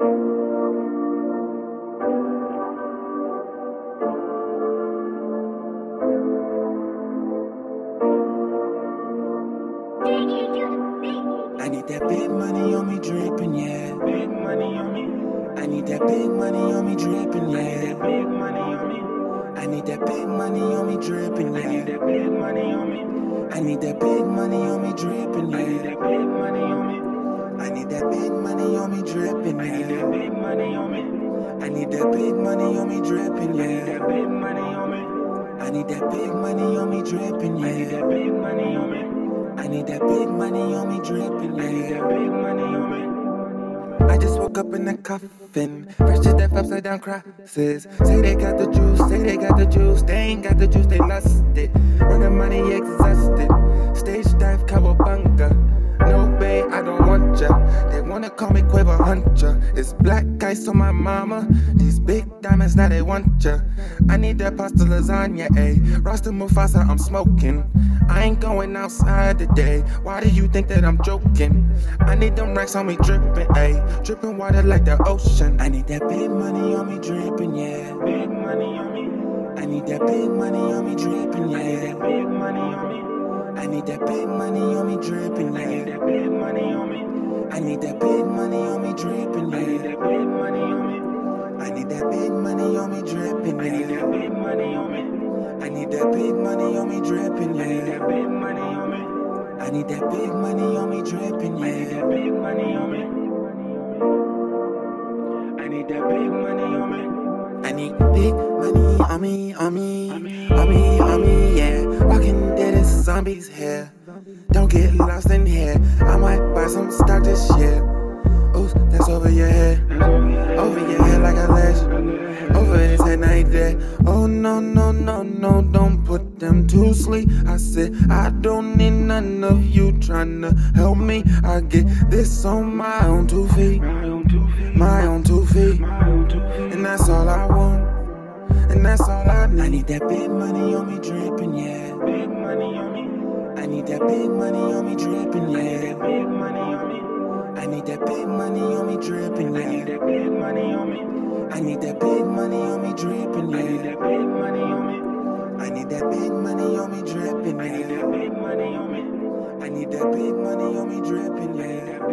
I need that big money on me dripping, yeah. Big money on me. I need that big money on me dripping, yeah. Big money on me. I need that big money on me dripping, yeah. Big money on me. I need that big money on me dripping, yeah. Big money on me. I need that big money on me dripping, that big money on me dripping, yeah. I need that big money on me. I need that big money on me dripping, yeah. I need that big money on me. I need that big money on me dripping, yeah. I need that big money on me. I just woke up in a coffin, fresh to death, upside down crosses. Say they got the juice, say they got the juice, they ain't got the juice, they lost it. Run the money exhausted, stage dive, cowabunga. Wanna call me Quavo Hunter. It's black ice on my mama. These big diamonds, now they want ya. I need that pasta lasagna, ayy. Rasta Mufasa, I'm smoking. I ain't going outside today. Why do you think that I'm joking? I need them racks on me dripping, ayy. Dripping water like the ocean. I need that big money on me dripping, yeah. Big money on me. I need that big money on me dripping, yeah. I need that big money on me. I need that big money on me dripping, yeah. I need that big money on me. I need that big money on me dripping, yeah. I need that big money on me. I need that big money on me dripping, yeah. I need that big money on me. I need that big money on me dripping, yeah. I need that big money on me. I need that big money on me dripping, yeah. I need that big money on me. I need that big money on me. I need big money on me, on me, on me, on me, yeah. Walking dead as zombies here. Don't get lost in here. I might buy some stock this year. Ooh, that's over your head. Over your head like a ledge. Over his head, now he dead. Oh no, no, no, no, don't put them to sleep. I said, I don't need none of you trying to help me. I get this on my own two feet. My own two feet. And that's all I want. And that's all I need. I need that big money on me dripping, yeah. That big money on me dripping, yeah. I need that big money on me. I need that big money on me dripping, yeah. I need that big money on me. I need that big money on me dripping, yeah. I need that big money on me. I need that big money on me dripping, yeah. I need that big money on me. I need that big money on me dripping, yeah.